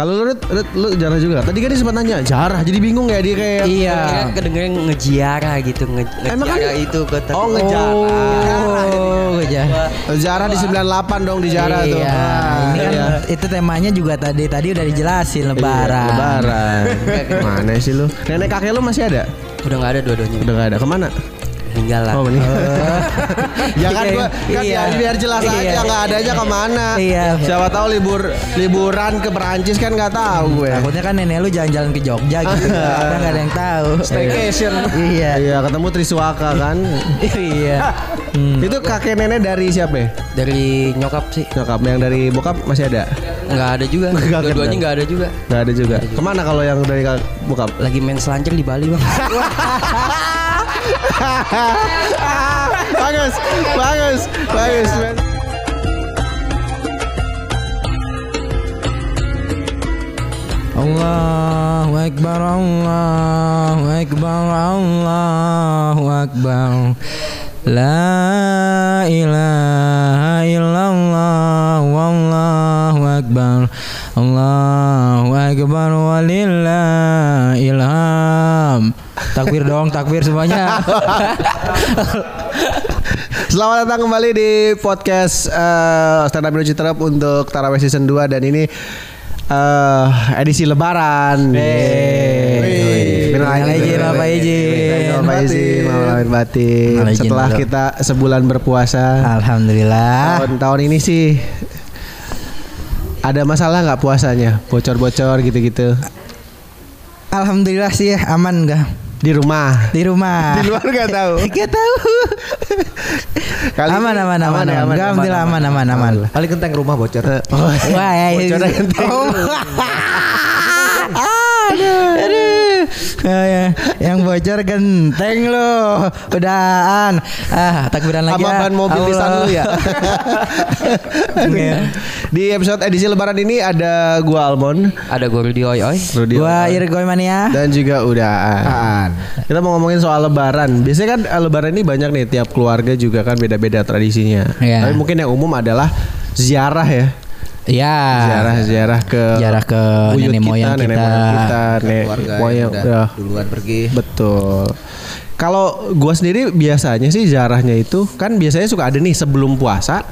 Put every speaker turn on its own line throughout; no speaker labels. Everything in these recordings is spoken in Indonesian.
Kalau lu, Rit, Rit, lu jarah juga. Tadi kan dia sempat nanya jarah, jadi bingung ya dia kayak.
Iya.
Kira kedengeran ngejiara gitu nge
Emang kan-
ngejiara itu kata
Oh ngejarah.
Oh, gejala.
Jarah di 98 dong di jarah tuh.
Iya,
Ah,
ini kan
iya.
itu temanya juga tadi tadi udah dijelasin
Iya,
lebaran.
lebaran. Mana sih lu? Nenek kakek lu masih ada?
udah nggak ada dua-duanya
Udah gak ada. Ke mana?
Meninggal lah
Oh meninggal. ya kan gua kan
Iya.
biar, biar jelas
Iya.
aja nggak adanya ke mana.
Iya.
Siapa tahu libur liburan ke Perancis kan nggak tahu gue.
Takutnya kan nenek lu jalan-jalan ke Jogja gitu. Kita nggak ada yang tahu.
Staycation.
Iya.
Iya ketemu Triswaka kan.
Iya.
Itu kakek nenek dari siapa? ya?
dari nyokap sih
Nyokap yang dari bokap masih ada?
nggak ada juga
Nggak
dua-duanya
ada.
nggak ada juga
Nggak ada juga. Ke mana kalau yang dari bokap?
lagi main selancar di Bali bang
bagus, bagus, bagus.
Allahu Akbar Allahu Akbar Allahu Akbar. La ilaha illallah Wallahu Akbar. Allahu Akbar Walillah ilham Takbir dong, takbir semuanya.
Selamat datang kembali di podcast uh, Stand Up Indonesia Terap untuk Tarawih Season 2 dan ini eh, edisi Lebaran. Minal aidin,
aidin,
wal
wal faizin.
Faizin, lahir batin. Setelah kita sebulan berpuasa,
Alhamdulillah.
Tahun-tahun ini sih ada masalah nggak puasanya? Bocor-bocor gitu-gitu.
Alhamdulillah sih aman enggak
di rumah.
di rumah.
Di luar nggak tahu.
Gak tahu.
Kali
aman,
ini
aman, aman,
ya,
aman. Alhamdulillah aman, aman, aman.
Paling genteng rumah bocor.
Wah, ya,
Bocornya genteng.
Oh. aduh, aduh. Ah, ya. Yang bocor genteng lo. Udahan. Ah, takbiran lagi.
Sama
ah.
ban mobil di lu ya.
Iya.
Di episode edisi lebaran ini ada gua Almon,
ada gue Rudi Oi Oi
Rudi
Gua Irgoy Mania.
dan juga Udaan.
Apaan?
Kita mau ngomongin soal lebaran. Biasanya kan eh, lebaran ini banyak nih tiap keluarga juga kan beda-beda tradisinya.
Iya.
Tapi mungkin yang umum adalah ziarah ya.
Iya.
Ziarah ziarah ke
Ziarah ke nenek moyang
nenek
kita.
moyang kita, nenek moyang
udah
udah.
duluan pergi.
Betul. Kalau gua sendiri biasanya sih ziarahnya itu kan biasanya suka ada nih sebelum puasa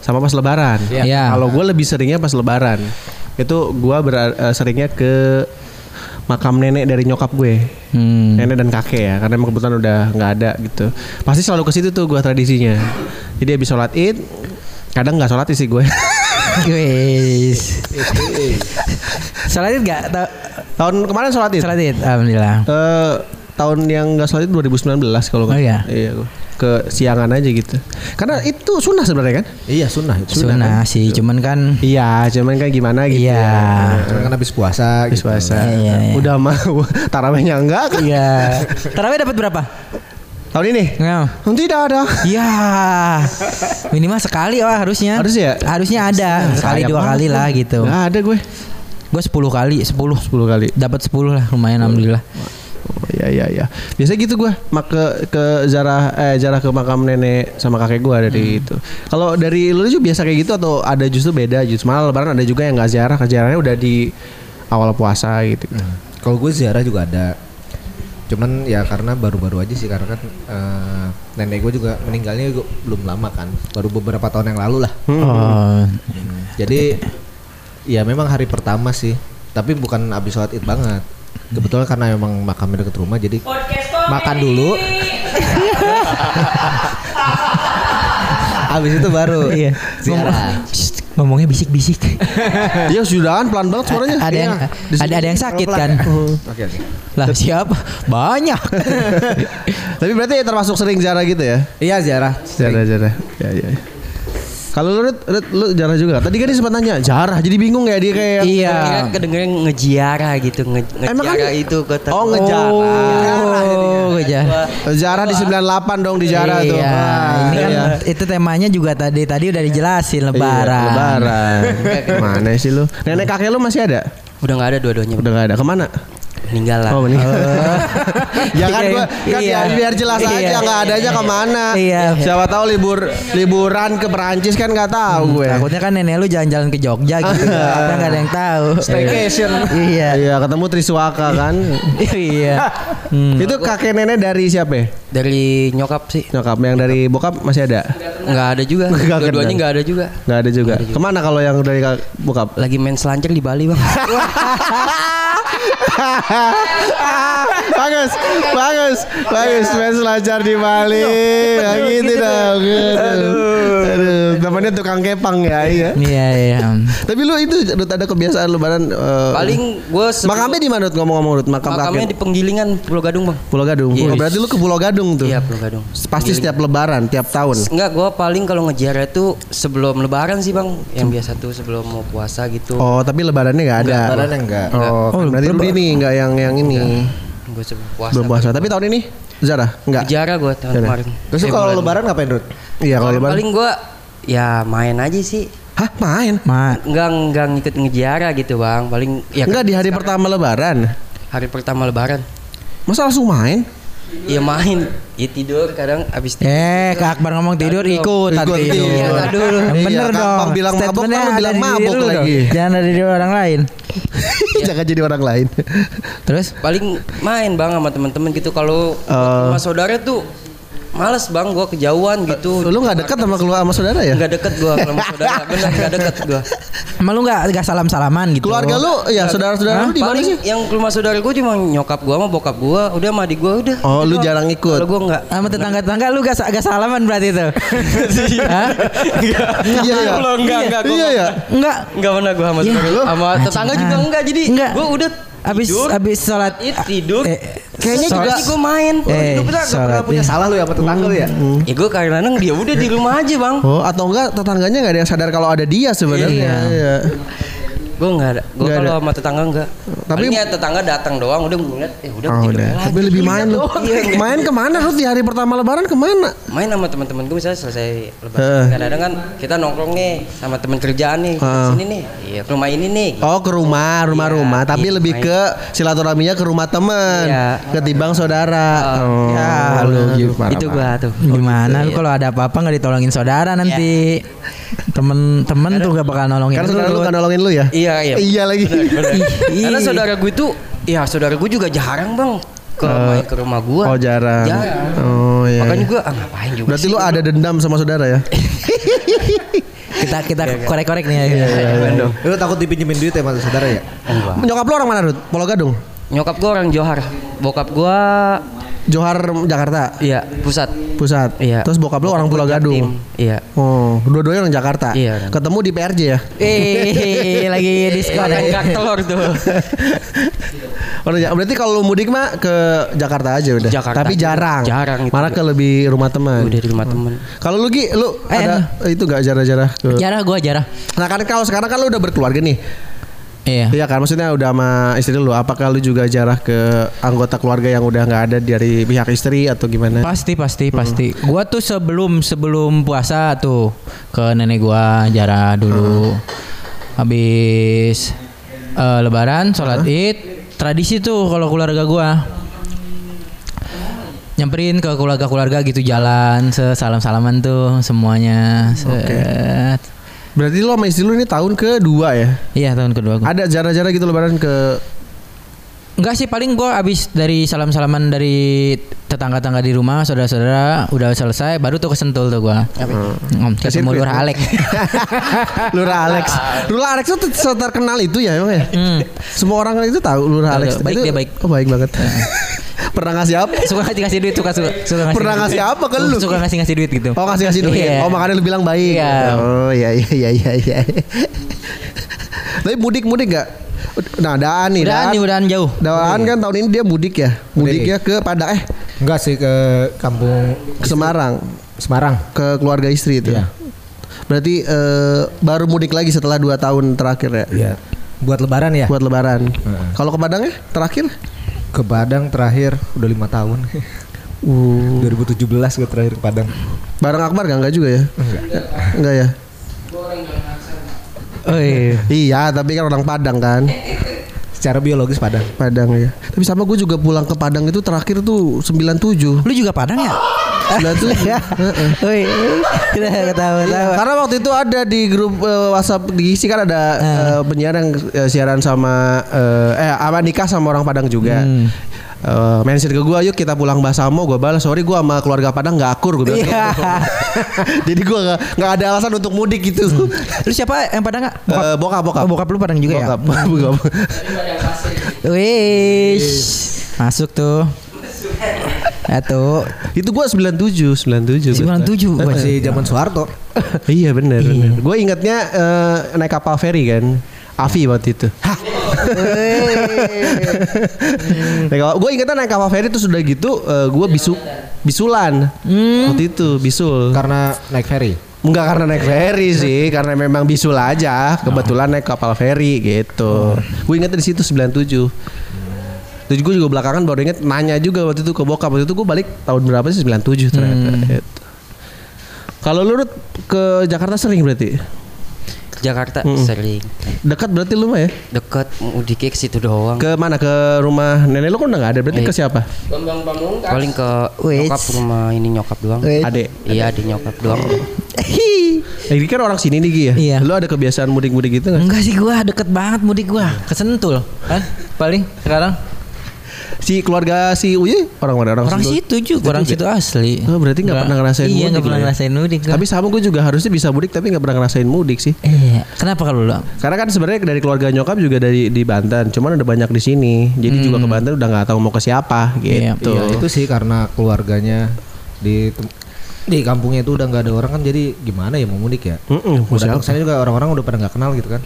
sama pas lebaran.
Iya.
Kalau gue lebih seringnya pas lebaran. Itu gua ber- eh, seringnya ke makam nenek dari nyokap gue.
Hmm.
Nenek dan kakek ya, karena emang kebetulan udah nggak ada gitu. Pasti selalu ke situ tuh gua tradisinya. Jadi habis sholat id, kadang nggak sholat sih gue.
Wis. Salat id enggak?
Tahun kemarin sholat id.
Salat id. Alhamdulillah.
Eh, tahun yang nggak sholat id 2019 kalau nggak
Oh, iya?
Iya gua. ke siangan aja gitu. Karena itu sunnah sebenarnya kan?
Iya sunnah itu.
Sunnah sih, cuman kan
Iya, cuman kan gimana gitu.
Iya.
ya.
Cuman kan habis puasa.
Habis
gitu.
puasa.
Iya, iya.
Udah mau tarawehnya enggak kan?
Iya. Tarawih dapat berapa?
Tahun ini?
Ya.
Tidak ada.
Ya. Minimal sekali wah harusnya.
Harus ya?
Harusnya ada. Sekali dua
banget
kali lah gitu.
Enggak ada gue.
Gue 10 kali, 10.
10 kali.
Dapat 10 lah, lumayan alhamdulillah.
Oh, iya iya iya. Biasa gitu gue mak ke ke jarah eh jarah ke makam nenek sama kakek gue dari itu. Kalau dari lu juga biasa kayak gitu atau ada justru beda justru malah lebaran ada juga yang nggak ziarah, ke ziarahnya udah di awal puasa gitu.
Kalau gue ziarah juga ada. Cuman ya karena baru-baru aja sih karena kan eh, nenek gue juga meninggalnya gua- belum lama kan. Baru beberapa tahun yang lalu lah.
Oh.
Jadi ya memang hari pertama sih. Tapi bukan habis sholat id banget. Kebetulan karena memang makamnya deket rumah jadi makan dulu. Habis itu baru
Iya.
ziarah.
Ngomongnya bisik-bisik.
Iya sudahan pelan banget suaranya.
ada yang
Iya.
ada ada yang sakit kan?
Oke oke.
Lah siapa? Banyak.
Tapi berarti termasuk sering ziarah gitu ya?
Iya ziarah.
Jarah jarah. Ya ya. Kalau lu Rit, Rit, lu jarah juga. Tadi kan dia sempat nanya jarah, jadi bingung ya dia kayak.
Iya.
kira kedengeran ngejiara gitu nge
Emang kan-
ngejiara itu kata
Oh ngejarah.
Oh, ngejarah.
Jarah di 98 dong di jarah tuh.
Iya,
Ah,
ini kan
iya.
itu temanya juga tadi tadi udah dijelasin lebaran.
Iya, lebaran. Mana sih lu? Nenek kakek lu masih ada?
udah nggak ada dua-duanya
Udah gak ada. Ke mana?
Meninggal lah.
Oh meninggal. ya kan gua kan
Iya.
ya biar jelas
Iya.
aja nggak adanya ke mana.
Iya.
Siapa tahu libur liburan ke Perancis kan nggak tahu gue.
Takutnya kan nenek lu jalan-jalan ke Jogja gitu. Kita nggak ada yang tahu.
Staycation.
Iya.
Iya ketemu Triswaka kan.
Iya.
Itu kakek nenek dari siapa? ya?
Dari nyokap sih.
Nyokap yang dari bokap masih ada?
Nggak ada juga. Dua-duanya nggak ada juga.
Nggak ada juga. Ke mana kalau yang dari bokap?
Lagi main selancar di Bali bang.
bagus, bagus, bagus. Main selancar di Bali. Nah, gitu dong. Aduh, aduh. Namanya tukang kepang ya, iya.
Iya iya.
Tapi lu itu Rut, ada kebiasaan lebaran eh,
Paling gue
Makamnya di mana ngomong-ngomong Rut? Makam
makamnya
kakek.
di Penggilingan Pulau Gadung bang.
Pulau Gadung.
Iya.
Oh, berarti lu ke Pulau Gadung tuh.
Iya Pulau Gadung.
Pasti setiap lebaran, tiap tahun.
Enggak, gue paling kalau ngejar itu sebelum lebaran sih bang. Yang biasa tuh sebelum mau puasa gitu.
Oh, tapi lebarannya nggak ada.
Lebarannya enggak.
Oh, kan berarti Rudi nih nggak yang yang ini.
Gue sebelum puasa.
Belum puasa. Tapi tahun ini Zara nggak.
Ngejar gue tahun
Ngejar.
kemarin.
Terus lu
Eh,
kalau lebaran ngapain, Rut?
Iya kalau lebaran.
Paling gue ya main aja sih.
Hah main?
Ma,
Enggak enggak ngikut ngejiara gitu bang. Paling ya
Enggak di hari pertama lebaran.
hari pertama lebaran.
Masa langsung main?
Ya main, ya tidur kadang abis tidur.
eh Kak Akbar ngomong tidur ikut
Ikut
tadi
tidur.
Iya,
Iya,
dulu.
Iya,
bener dong.
Bilang mabok,
Statementnya
kan lu
ada
bilang
di diri
mabok
lu dong.
lagi.
Jangan ada di orang lain.
Jangan jadi orang lain.
Terus
Paling main bang sama teman-teman gitu. Kalau
Eh.
sama saudara tuh males bang. Gue kejauhan gitu.
Lu nggak dekat sama keluarga sama saudara ya?
Nggak deket gue kalau sama saudara. Bener nggak deket gue.
Emang lu nggak nggak salam salaman gitu?
Keluarga lu ya saudara-saudara lu di mana sih?
yang rumah saudara gue cuma nyokap gue sama bokap gue. Udah sama adik gue udah.
Oh, lu
Gitu
jarang ikut.
Kalau gue nggak.
sama tetangga-tetangga lu gak, gak salaman berarti itu? Hah?
Iya ya.
Kalau enggak, enggak, gua
Iya ya.
Enggak.
Enggak pernah gue sama saudara
lu?
Sama tetangga juga enggak. Jadi gue udah
Abis
tidur,
abis sholat
Id, tidur. Kayaknya juga gue main.
Eh,
nggak
sholat
pernah punya salah lu ya sama tetangga lu ya?
Ya gue kadang-kadang dia udah di rumah aja bang.
Oh, atau enggak tetangganya nggak ada yang sadar kalau ada dia sebenarnya. Iya.
Gue nggak ada. Gue kalau sama tetangga enggak.
Tapi-
Tapi tetangga datang doang udah ngeliat. Eh udah
Oh, udah.
lagi.
Tapi lebih main lu.
Iya.
Main ke mana lu di hari pertama lebaran ke mana?
Main sama teman-teman gue misalnya selesai
Eh.
lebaran. Kadang-kadang kan kita nongkrong nih sama teman kerjaan nih.
Eh.
Sini nih. Iya ke rumah ini nih.
Oh ke rumah, rumah-rumah.
Iya,
Tapi
iya,
lebih
main.
ke silaturahminya ke rumah temen,
Iya.
ketimbang saudara.
Oh,
ya,
lu
lu
gimana?
Itu gua tuh.
Gimana
Iya.
lu kalau ada apa-apa nggak ditolongin saudara nanti temen-temen tuh gak bakal nolongin
Karena
lu.
saudara lu kan nolongin lu ya?
Iya iya.
Iya lagi.
Karena saudara gue itu, ya saudara gue juga jarang bang ke main ke rumah gue.
Oh jarang.
Jarang.
Oh iya.
Makanya
iya.
gue ah, ngapain juga
Berarti
sih?
lu ada dendam sama saudara ya?
Kita kita korek-korek nih ya.
Iya,
Lu takut dipinjemin duit ya sama saudara ya?
Enggak.
Nyokap lu orang mana Rut? Pulau Gadung?
Nyokap gue orang Johar, bokap gue
Johar Jakarta
iya pusat.
pusat.
Iya.
Terus bokap lu orang Pulau. Gadung.
Iya.
Oh, dua-duanya orang Jakarta.
Iya.
Ketemu di PRJ ya?
Eh, lagi diskon.
Kerak telur tuh.
Orang berarti kalau lu mudik mah ke Jakarta aja udah.
Jakarta
Tapi jarang.
Jarang itu.
Malah ke lebih rumah teman.
Udah di rumah temen.
Kalau lu Gi, lu
Eh,
ada itu gak jarah-jarah
Jarah gua jarah.
Nah kan kalau sekarang kan lu udah berkeluarga nih.
Iya.
Iya kan maksudnya udah sama istri lu. Apakah lu juga jarah ke anggota keluarga yang udah nggak ada dari pihak istri atau gimana?
Pasti pasti pasti. Gua tuh sebelum sebelum puasa tuh ke nenek gua jarah dulu. Habis eh, lebaran sholat Id, tradisi tuh kalau keluarga gua. Nyamperin ke keluarga-keluarga gitu jalan, salam-salaman tuh semuanya. Set.
Berarti lu sama istri lu ini tahun kedua ya?
Iya tahun kedua.
Ada jarah-jarah gitu lebaran ke
Enggak sih paling gua abis dari salam-salaman dari tetangga-tetangga di rumah saudara-saudara udah selesai baru tuh kesentul tuh gua. Hmm,
Ke
ketemu Lurah? Alek.
Lurah Alex. Lurah Alex tuh terkenal itu ya emang ya?
Hmm.
Semua orang itu tahu Lurah
Tahu,
Alex.
Baik
Itu-
dia, baik.
Oh baik banget. Pernah ngasih apa?
suka ngasih ngasih duit suka suka suka ngasih
Pernah ngasih apa ke lu?
suka ngasih ngasih duit gitu
Oh ngasih ngasih duit.
Iya.
Oh makanya lu bilang baik.
Iya.
Oh iya iya iya iya. iya. Tapi mudik mudik gak? Nah Daan nih.
udahan
Daan.
nih udahan jauh
Daan kan tahun ini dia mudik ya. Mudiknya ke Padang eh
Enggak sih ke kampung
ke Semarang
Semarang.
ke keluarga istri itu.
Iya.
Berarti eh, baru mudik lagi setelah 2 tahun terakhir ya.
Iya. Buat lebaran ya?
Buat lebaran.
Heeh.
Kalau ke Padang ya terakhir?
Ke Padang terakhir udah lima tahun.
Uh,
2017 gue terakhir ke Padang.
bareng Akbar gak? Enggak juga ya?
Enggak.
Enggak ya?
oh iya
Iya, tapi kan orang Padang kan.
Secara biologis Padang.
Padang ya. Tapi sama gue juga pulang ke Padang itu terakhir tuh 97.
Lu juga Padang ya?
97. Heeh.
Woi, kita ketawa tahu.
Karena waktu itu ada di grup eh, WhatsApp di isi kan ada eh, penyiar yang eh, siaran sama eh eh sama nikah sama orang Padang juga.
Hmm.
Eh, mention ke gue yuk kita pulang Basamo gue balas sorry gue sama keluarga Padang nggak akur gue bilang gitu. jadi gue nggak ada alasan untuk mudik gitu
Lu siapa yang Padang nggak? Bokap.
Eh, bokap bokap
Oh, bokap lu Padang juga
bokap,
ya?
bokap.
Wih, masuk tuh. Satu,
itu gue 97 97 gua.
97 gua
Masih zaman Soeharto.
iya bener,
Iya.
bener. gue ingatnya eh, naik kapal feri kan Avi waktu itu gue ingetnya naik kapal feri itu sudah gitu gue bisu bisulan waktu itu bisul
Karena naik ferry.
Enggak karena naik ferry sih, karena memang bisul aja. Kebetulan naik kapal feri gitu. Gue inget di situ 97. Terus gue juga belakangan baru inget nanya juga waktu itu ke bokap waktu itu gue balik tahun berapa sih 97 ternyata. Gitu. Kalau lu Rut, ke Jakarta sering berarti?
Jakarta
Mm-mm.
sering
Dekat berarti lu mah ya?
deket mudiknya ke situ doang.
Ke mana? Ke rumah nenek lu kan udah gak ada. Berarti ke siapa?
Paling ke
Wih.
nyokap rumah ini nyokap doang.
Adek.
Iya di nyokap doang.
Hi.
Eh, ini kan orang sini nih Gi ya?
Iya.
Lu ada kebiasaan mudik-mudik gitu gak?
Enggak sih gua deket banget mudik gua. Kesentul kan? Paling sekarang
Si keluarga si Uye orang mana? Orang,
orang situ juga, orang situ asli.
Oh, berarti nggak pernah ngerasain
Iya,
mudik
pernah
ya?
ngerasain mudik.
Tapi sama gue juga harusnya bisa mudik tapi nggak pernah ngerasain mudik sih.
Iya. Kenapa kalau lu?
Karena kan sebenarnya dari keluarga nyokap juga dari di Banten, cuman ada banyak di sini. Jadi juga ke Banten udah nggak tahu mau ke siapa
Iya.
gitu.
Iya, itu sih karena keluarganya di di kampungnya itu udah nggak ada orang kan jadi gimana ya mau mudik ya?
Mm-mm, mau
Udah sana juga orang-orang udah pada nggak kenal gitu kan?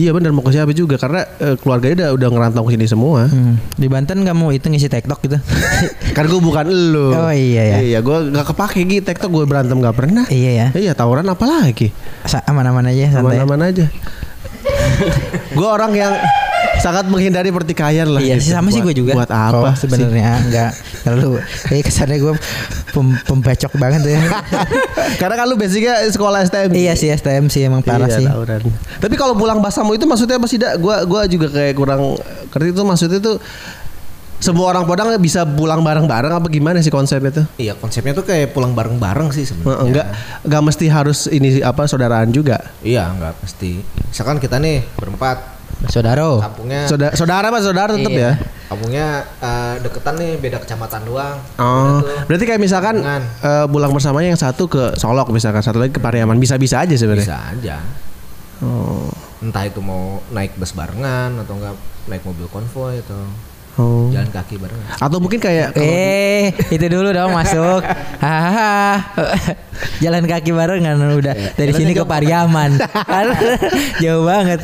Iya benar mau ke siapa juga karena eh, keluarganya udah udah ngerantau ke sini semua.
Hmm. Di Banten kamu itu ngisi TikTok gitu.
kan gue bukan elu.
Oh, iya, ya.
Iya gue nggak kepake gitu. TikTok gue berantem nggak pernah.
iya ya.
Iya tawuran apa lagi?
Aman-aman aja santai.
Aman-aman aja. gue orang yang sangat menghindari pertikaian lah.
Iya sih
gitu.
sama sih
Buat-
gue juga.
Buat apa sih?
sebenarnya enggak. Kalau kayak kesannya gue pem pembacok banget ya.
Karena kan lu basicnya sekolah STM.
iya sih STM sih emang parah
Iya,
sih.
tawuran. Tapi kalau pulang Basamu itu maksudnya apa sih, Dak? Gua gua juga kayak kurang ngerti itu maksudnya itu semua orang Padang bisa pulang bareng-bareng apa gimana sih konsepnya tuh?
Iya konsepnya tuh kayak pulang bareng-bareng sih sebenarnya.
Enggak enggak mesti harus ini apa saudaraan juga.
Iya nggak pasti. Misalkan kita nih berempat,
Saudara.
kampungnya
Saudara saudara apa saudara tetap
Iya.
ya?
kampungnya eh, deketan nih beda kecamatan doang.
Oh,
tuh.
berarti kayak misalkan
Dengan.
eh, pulang bersamanya yang satu ke Solok misalkan, satu lagi ke Pariaman. Bisa-bisa aja sebenarnya.
bisa aja.
Oh.
Entah itu mau naik bus barengan atau enggak naik mobil konvoy atau
Oh.
jalan kaki barengan.
Atau mungkin kayak kalau-
Eh, itu dulu dong masuk. Hahaha. Jalan kaki barengan udah dari sini ke Pariaman. Kan Jauh banget.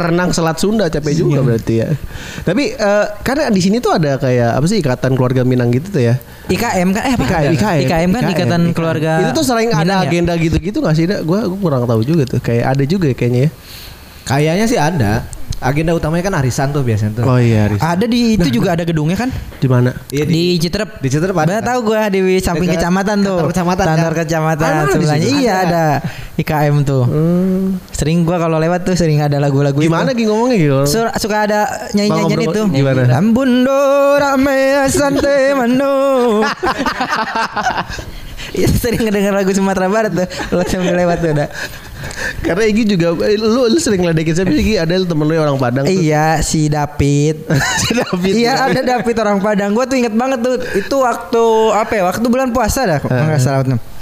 Renang selat Sunda capek juga berarti ya. Tapi eh, karena di sini tuh ada kayak apa sih ikatan keluarga Minang gitu tuh ya.
IKM kan eh apa?
IKM, IKM,
IKM kan Ikatan Keluarga.
Itu tuh sering ada
ya?
agenda gitu-gitu gak sih? Dak? Gua gua kurang tahu juga tuh. Kayak ada juga ya kayaknya ya.
Kayaknya sih ada. Agenda utamanya kan arisan tuh biasanya tuh.
Oh iya, Riz.
Ada di itu juga ada gedungnya kan?
di mana?
Iya,
di, Citerep.
di Citerep ada.
Bener tahu gua di samping
Dekat
kecamatan tuh.
kantor kecamatan kan?
Kantor kecamatan
Ada di
sebelahnya. Iya
Ada.
ada. IKM tuh.
Hmm.
Sering gua kalau lewat tuh sering ada lagu-lagu itu.
Gimana Gi ngomongnya gitu?
Su- suka ada nyanyi-nyanyian
Bang,
itu.
gimana?
Rambundo rame sante mano. Itu sering ngedenger lagu Sumatera Barat tuh. Kalau sambil lewat tuh udah.
Karena Igi juga eh, lu lu sering ngeledekin siapa sih Gi? Ada temen lu yang orang Padang tuh.
Iya si David.
Si David.
Iya ada David orang Padang. Gue tuh inget banget tuh. Itu waktu apa ya? Waktu bulan puasa dah. Kalau nggak salah.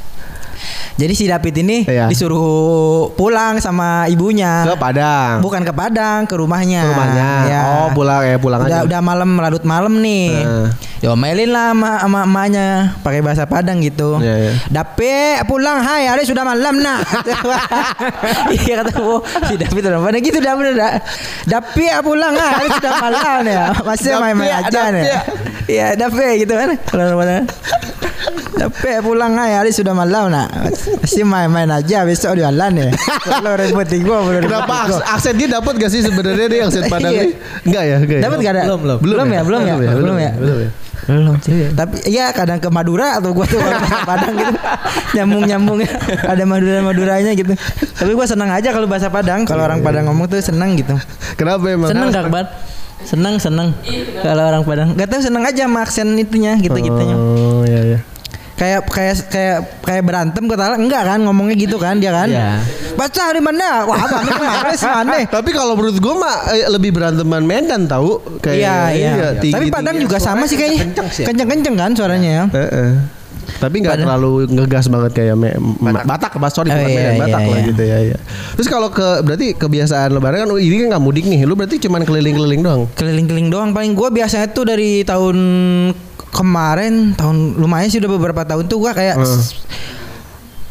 Jadi si David ini
Iya.
disuruh pulang sama ibunya.
Ke Padang.
Bukan ke Padang, ke rumahnya.
Ke rumahnya.
Ya.
Oh, pulang ya, pulang
udah,
aja.
Udah malam, larut malam nih.
Heeh.
Diomelin lah sama, sama emaknya pakai bahasa Padang gitu.
Iya, iya.
Dape pulang hai hari sudah malam nak. iya kata oh, si David orang Padang gitu dah bener dah. Dape pulang hai hari sudah malam ya. Masih main-main aja nih. Iya dape gitu kan. Kalau orang Dape pulang hai hari sudah malam nak. Masih main-main aja besok di jalan ya. Kalau repotin gua belum
Kenapa aksen dia dapat gak sih sebenarnya dia aksen Padang
Iya.
nih? Enggak ya, enggak ya?
Dapat gak ada?
Belum, belum.
Belum ya, belum ya, belum ya.
belum ya.
Belum sih.
Iya.
Tapi ya kadang ke Madura atau gua tuh Padang gitu. Nyambung-nyambung ada Madura-Maduranya gitu. Tapi gua senang aja kalau bahasa Padang, kalau orang Padang ngomong tuh senang gitu.
Kenapa emang?
Seneng Kak Bar. Seneng seneng kalau orang Padang.
Gak tahu senang aja sama aksen itunya gitu-gitunya.
Oh iya iya.
Kayak kayak kayak kayak berantem kata enggak kan ngomongnya gitu kan dia kan.
Iya.
Baca di mana? Wah, sih aneh.
Tapi kalau menurut gua mah eh, lebih beranteman Medan tahu kayak
Iya, iya.
tinggi-
Tapi Padang juga sama sih kayaknya.
kenceng sih?
Kenceng-kenceng kan suaranya ya.
Heeh. Tapi nggak terlalu ngegas banget kayak me- Batak. Batak, Batak sorry
Oh, iya,
Medan,
iya,
Batak lah
iya.
gitu ya, ya. Terus kalau ke berarti kebiasaan lebaran kan ini kan nggak mudik nih. Lu berarti cuman keliling-keliling doang.
Keliling-keliling doang paling gua biasanya tuh dari tahun kemarin tahun lumayan sih udah beberapa tahun tuh gua kayak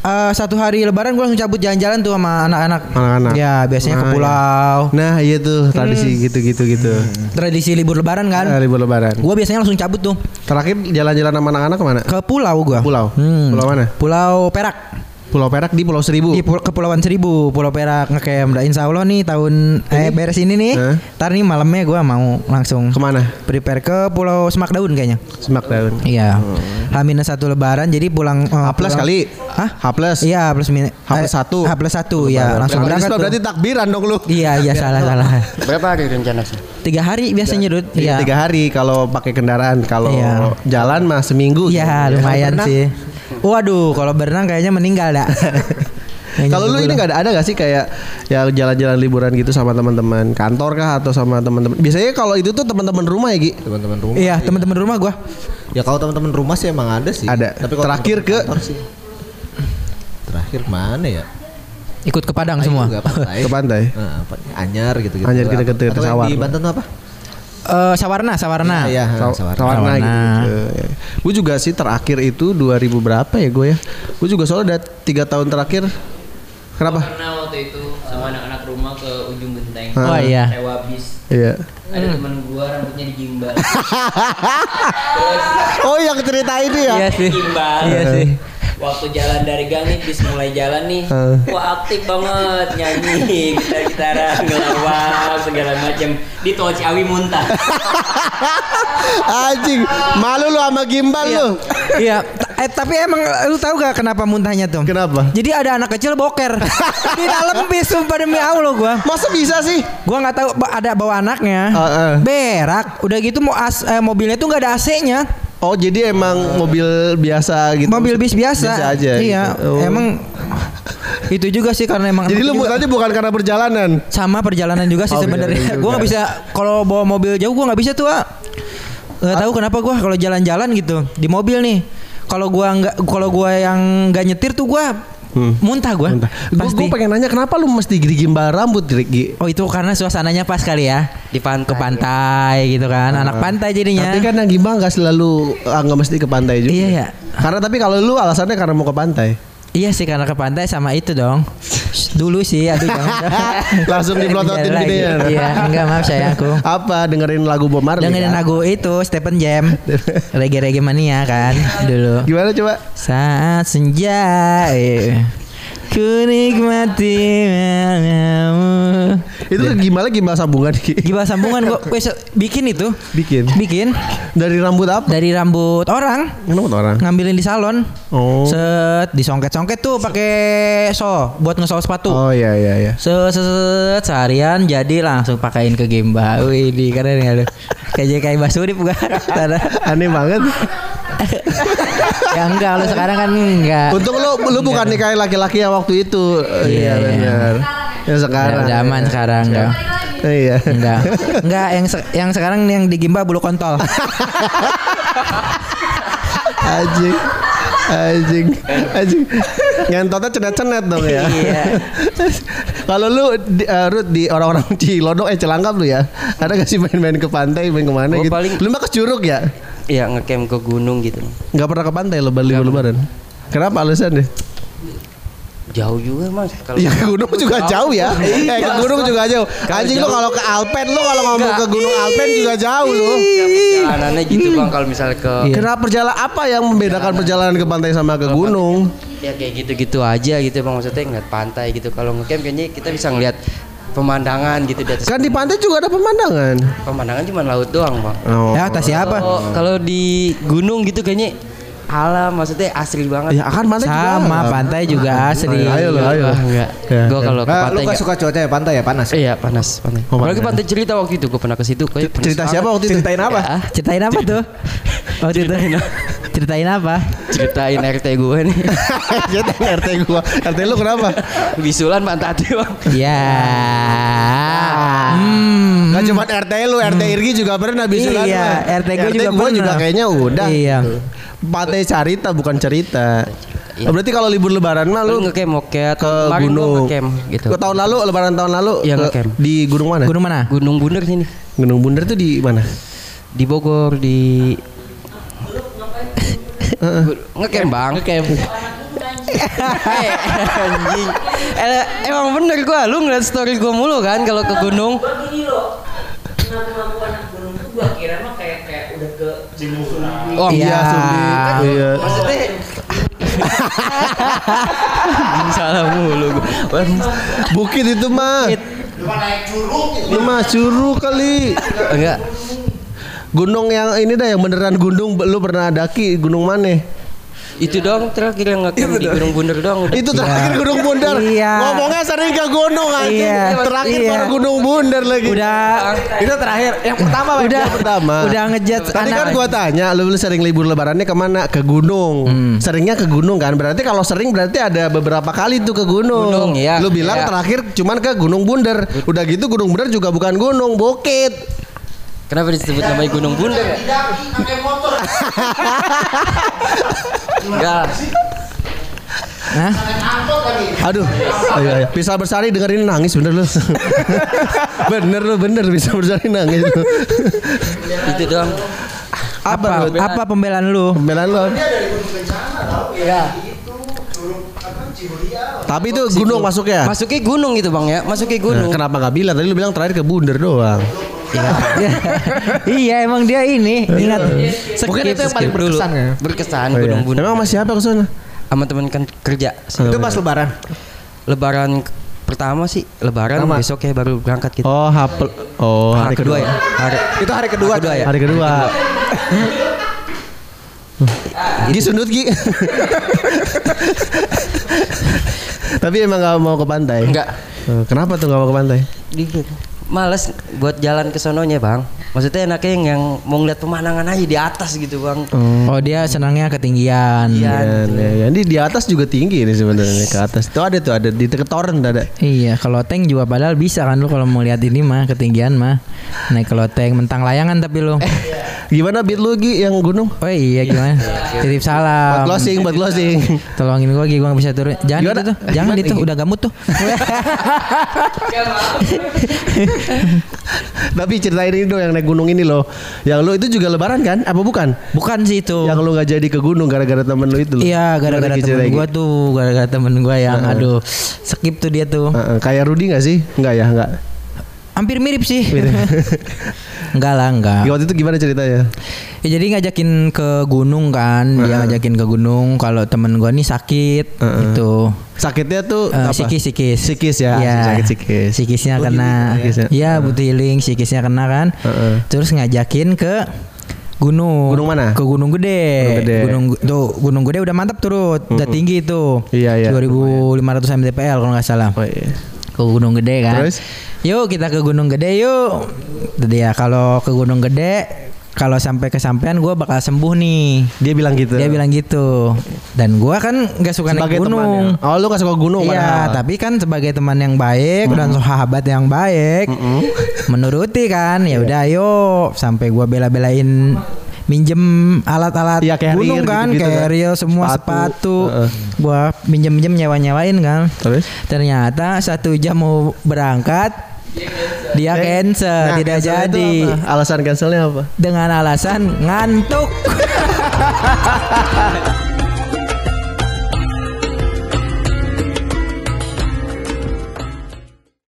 eh, satu hari lebaran gua langsung cabut jalan-jalan tuh sama anak-anak.
Anak-anak.
Ya, biasanya ke
Ah, iya.
pulau.
Nah, iya tuh tradisi gitu-gitu gitu.
Tradisi libur lebaran kan.
libur lebaran.
Gua biasanya langsung cabut tuh
Terakhir jalan-jalan sama anak-anak ke mana?
ke pulau gua.
Pulau.
Hmm.
Pulau mana?
Pulau Perak.
Pulau Perak di Pulau Seribu.
Di Pul- Kepulauan Seribu, Pulau Perak ngecamp. Nah, insya Allah nih tahun eh beres ini nih.
Hah?
Ntar nih malamnya gua mau langsung
Ke mana?
prepare ke Pulau Semak Daun kayaknya.
Semak daun.
Iya. H satu lebaran jadi pulang eh,
H plus
pulang-
kali.
Hah?
H plus.
Iya plus min
H plus
eh,
satu.
H plus satu ya langsung
H
berangkat
berarti takbiran dong lu.
Iya iya salah salah.
Berapa hari rencana sih?
Tiga hari biasanya Dut.
Iya.
Iya.
Tiga hari kalau pakai kendaraan. Kalau
Iya.
jalan mah seminggu.
Iya
gitu.
lumayan sih. Waduh kalau berenang kayaknya meninggal dah.
Kalau lu ini nggak ada ada gak sih kayak ya jalan-jalan liburan gitu sama teman-teman kantor kah atau sama teman-teman? Biasanya kalau itu tuh teman-teman rumah ya Gi.
Teman-teman rumah.
Iya teman-teman rumah gua.
Ya kalau teman-teman rumah sih emang ada sih.
Ada.
Tapi kalau
Terakhir
teman-teman
ke-
kantor sih. Terakhir mana ya?
Ikut ke Padang semua.
Juga pantai.
Ke pantai.
Nah, Anyar gitu-gitu.
Anyar kita ke- ke
Atau yang
Sawar.
Di Banten tuh apa?
Eh Sawarna Sawarna.
Iya,
Saw-
Sawarna.
Sawarna gitu.
Sawarna.
Gue juga sih terakhir itu 2000 berapa ya gue ya? Gue juga soalnya udah tiga tahun terakhir. Kenapa?
Pernah waktu itu sama anak-anak rumah ke ujung genteng.
Oh iya.
Sewa bis.
Iya.
Ada teman gua rambutnya digimbal.
Oh yang cerita ini ya?
Iya sih.
Gimbal.
Iya sih.
Waktu jalan dari gang nih, bis mulai jalan nih,
Eh.
wah aktif banget nyanyi, gitar-gitaran, ngelawak segala macam. Di tol Ciawi muntah.
Anjing, malu lu sama gimbal lu.
Iya, eh, tapi emang lu tahu gak kenapa muntahnya tuh?
Kenapa?
Jadi ada anak kecil boker di dalam bis sumpah demi Allah gua.
Masa bisa sih?
Gua nggak tahu ada bawa anaknya.
Heeh.
Berak, udah gitu mau as, eh, mobilnya tuh nggak ada AC-nya.
Oh jadi emang mobil biasa gitu?
Mobil bis biasa.
Biasa aja.
Iya,
gitu. Oh.
emang itu juga sih karena emang
Jadi lu
juga-
tadi bukan karena perjalanan?
sama perjalanan juga sih
Oh,
sebenarnya.
perjalanan
Gua nggak bisa kalau bawa mobil jauh gua nggak bisa tuh. Ah. Nggak tahu kenapa gua kalau jalan-jalan gitu di mobil nih. Kalau gua nggak kalau gua yang nggak nyetir tuh gua
Hmm.
muntah gua.
Gue
Pasti.
pengen nanya kenapa lu mesti gimbal rambut Gi?
Oh itu karena suasananya pas kali ya
Di pantai.
ke pantai gitu kan anak pantai jadinya.
Tapi kan yang gimbal nggak selalu ah, nggak mesti ke pantai juga.
Iya, ya.
Karena tapi kalau lu alasannya karena mau ke pantai.
Iya sih karena ke pantai sama itu dong. Dulu sih aduh jangan.
Langsung diplototin gitu ya.
Iya enggak maaf saya aku.
Apa dengerin lagu Bob Marley?
Dengerin
kan?
lagu itu Stephen Jam Reggae Reggae Mania kan dulu
Gimana coba?
Saat senja eh, Ku nikmati malammu
Itu gimana gimbal sambungan Gi?
Gimana sambungan gua wes, bikin itu
Bikin.
Bikin
Dari rambut apa?
Dari rambut orang
Rambut orang.
Ngambilin di salon
Oh.
Set Disongket-songket tuh pakai so Buat ngesol sepatu
Oh iya iya iya.
Set, set, set, seharian jadi langsung pakain ke Gimba. Wih, di keren ya lu. Kayak kayak Basurip gua.
Aneh banget.
ya enggak lu sekarang kan enggak.
Untung lu lu bukan nikahin laki-laki yang waktu itu. Iya
Iya.
benar. Yang sekarang.
Udah, udah aman sekarang enggak.
Iya.
Enggak. Enggak yang se- yang sekarang yang di Gimba bulu kontol.
Anjing. Anjing. Anjing. Ngentotnya cenet-cenet dong ya.
Iya.
Kalau lu di, eh, Ruth, di orang-orang Cilodong eh Celangkap lu ya. Ada gak sih main-main ke pantai, main ke mana
Gua
gitu?
paling-
Lu mah ke Curug ya?
Iya ngecamp ke gunung gitu.
Gak pernah ke pantai lebaran libur lebaran. Kenapa alasannya?
Jauh juga mas. Kalau
Ya ke gunung juga jauh ya. Eh ke gunung juga jauh. Anjing lu kalau ke Alpen lu kalau ngomong ke gunung Alpen juga jauh lu.
perjalanannya gitu bang. Kalau misalnya ke
Kenapa perjalanan apa yang membedakan perjalanan ke pantai sama ke gunung?
ya kayak gitu-gitu aja gitu bang maksudnya ngeliat pantai gitu. Kalau ngecamp kayaknya kita bisa ngeliat pemandangan gitu di atas.
Kan di pantai juga ada pemandangan.
Pemandangan cuma laut doang, Bang.
Oh.
Ya atas siapa?
Kalau di gunung gitu kayaknya alam maksudnya asli banget.
Ya kan pantai juga.
Sama pantai juga asli.
Ayo lo, ayo.
Enggak.
Ya,
Gua kalau ke
Ah, lu
pantai
gak
enggak.
suka cuaca ya pantai ya panas.
Iya, panas, pantai.
Oh,
Apalagi
pantai.
pantai cerita waktu itu gua pernah ke situ
Cerita
banget.
siapa waktu itu?
Ceritain apa?
Ya,
Ceritain apa tuh? Oh, ceritain. ceritain apa?
ceritain RT gue nih.
Cerita RT gua. RT lu kenapa?
Bisulan pantat Bang.
Ya. Hmm.
Gak cuma RT lu, RT Irgi juga pernah bisulan.
Iya. RT gua juga
gua juga
pernah.
kayaknya udah.
Iya.
Pantai cerita bukan cerita. Oh, berarti kalau libur lebaran mah
Lu ngecamp moket
ke gunung.
ngecamp gitu.
Ke tahun lalu, lebaran tahun lalu
Iya,
ke- di gunung mana?
Gunung mana?
Gunung Bunder sini.
Gunung Bundar tuh di mana?
Di Bogor di ngecamp bang ngecamp anjing Eh, emang bener gua lu ngeliat story gua mulu kan kalau ke gunung Oh
Iya.
Sumbi. Iya.
Maksudnya Salah mulu gua.
Bukit itu mah. Itu mah curug kali.
Enggak
Gunung yang ini dah yang beneran gunung lu pernah daki gunung mana?
Itu doang terakhir yang ngecamp di Gunung Bunder doang udah
Itu terakhir Gunung Bundar.
Iya.
Ngomongnya sering ke gunung aja.
Iya.
Terakhir
Iya.
baru Gunung Bundar lagi.
Udah
itu terakhir. Yang pertama Pak.
Udah.
Yang pertama.
Udah ngejat
Tadi kan
anak.
gua tanya lu, lu sering libur lebarannya ke mana? Ke gunung.
Hmm.
Seringnya ke gunung kan. Berarti kalau sering berarti ada beberapa kali tuh ke gunung.
Gunung, iya.
Lu bilang
Iya.
terakhir cuman ke Gunung Bundar. Udah gitu Gunung Bundar juga bukan gunung, bukit.
Kenapa disebut namanya Gunung Bunder ya? Enggak
Hah?
Aduh, ayo, ayo. Bisa bersari dengerin nangis bener lu. bener lu, bener bisa bersari nangis.
Itu doang
Apa
Apa?
apa pembelaan lu?
Pembelaan lu. Tapi itu gunung masuknya.
Masuknya gunung gitu bang ya Masuknya
Nah,
gunung
kenapa nggak bilang? Tadi lu bilang terakhir ke Bundar doang.
iya emang dia ini ingat
Mungkin itu yang paling berkesan ya.
Berkesan
Oh, iya.
Gunung Bunder
Emang sama siapa ke sana?
Sama teman kan kerja
Itu pas lebaran.
Lebaran pertama sih Lebaran
Pertama.
besok ya baru berangkat gitu
Oh, hapel. Oh, hari, kedua,
ya hari,
Itu hari kedua
Hari kedua
tuh
ya?
Hari kedua. Gi sundut Gi. Tapi emang gak mau ke pantai?
Enggak
Eh, Kenapa tuh gak mau ke pantai?
Dikit. Males buat jalan ke sononya bang Maksudnya enaknya yang, yang mau ngeliat pemandangan aja di atas gitu bang
Oh dia senangnya ketinggian
Iya.
Ya, ya. Ini di atas juga tinggi nih sebenarnya ke atas. Tuh ada tuh ada di toren ada.
Iya, kalau tank juga padahal bisa kan lu kalau mau lihat ini mah ketinggian mah. Naik kalau tank mentang layangan tapi lu.
Gimana beat lu Gi yang gunung?
Oh iya gimana? Titip
Buat
salam.
closing, buat closing.
Tolongin gua Gi, gua gak bisa turun. Jangan
Gimana?
gitu tuh. Jangan
Gimana,
itu udah gamut tuh.
Tapi ceritain ini dong yang naik gunung ini loh. Yang lu itu juga lebaran kan? Apa bukan?
Bukan sih itu.
Yang lu nggak jadi ke gunung gara-gara temen lu itu.
Iya, gara-gara temen
Gi?
tuh, gara-gara temen gua yang aduh, skip tuh dia tuh.
Heeh, kayak Rudi gak sih? Enggak ya, enggak.
Hampir mirip sih. enggak lah, enggak.
Waktu itu gimana ceritanya?
Ya, jadi ngajakin ke gunung kan, dia ngajakin ke gunung kalau temen gua nih sakit gitu.
Sakitnya tuh
Eh,
apa?
psikis psikis
Psikis ya,
Iya.
sakit psikis.
psikisnya
Oh,
kena
gitu, psikisnya.
Iya butuh healing psikisnya kena kan
Heeh.
terus ngajakin ke gunung
Gunung mana?
ke gunung gede
Gunung Gede.
gunung tuh gunung gede udah mantap turut udah tinggi tuh
Iya, iya.
2500 mdpl kalau nggak salah
Oh iya.
Ke gunung gede kan
Terus?
yuk kita ke gunung gede yuk Jadi ya kalau ke gunung gede kalau sampai kesampaian gue bakal sembuh nih
Dia bilang gitu.
dia bilang gitu dan gua kan nggak suka naik
sebagai
gunung
temannya. Oh, lu gak suka gunung
Iya,
padahal.
tapi kan sebagai teman yang baik dan sahabat yang baik, menuruti kan. Ya udah, ayo sampai gua bela-belain minjem alat-alat
Iya, carrier
gunung kan,
kan.
carrier semua
Sepatu.
sepatu,
Heeh.
gua minjem-minjem nyewa-nyewain kan.
Terus?
Ternyata satu jam mau berangkat, dia cancel,
Nah,
tidak
cancel
jadi
apa? Alasan cancelnya apa?
dengan alasan ngantuk.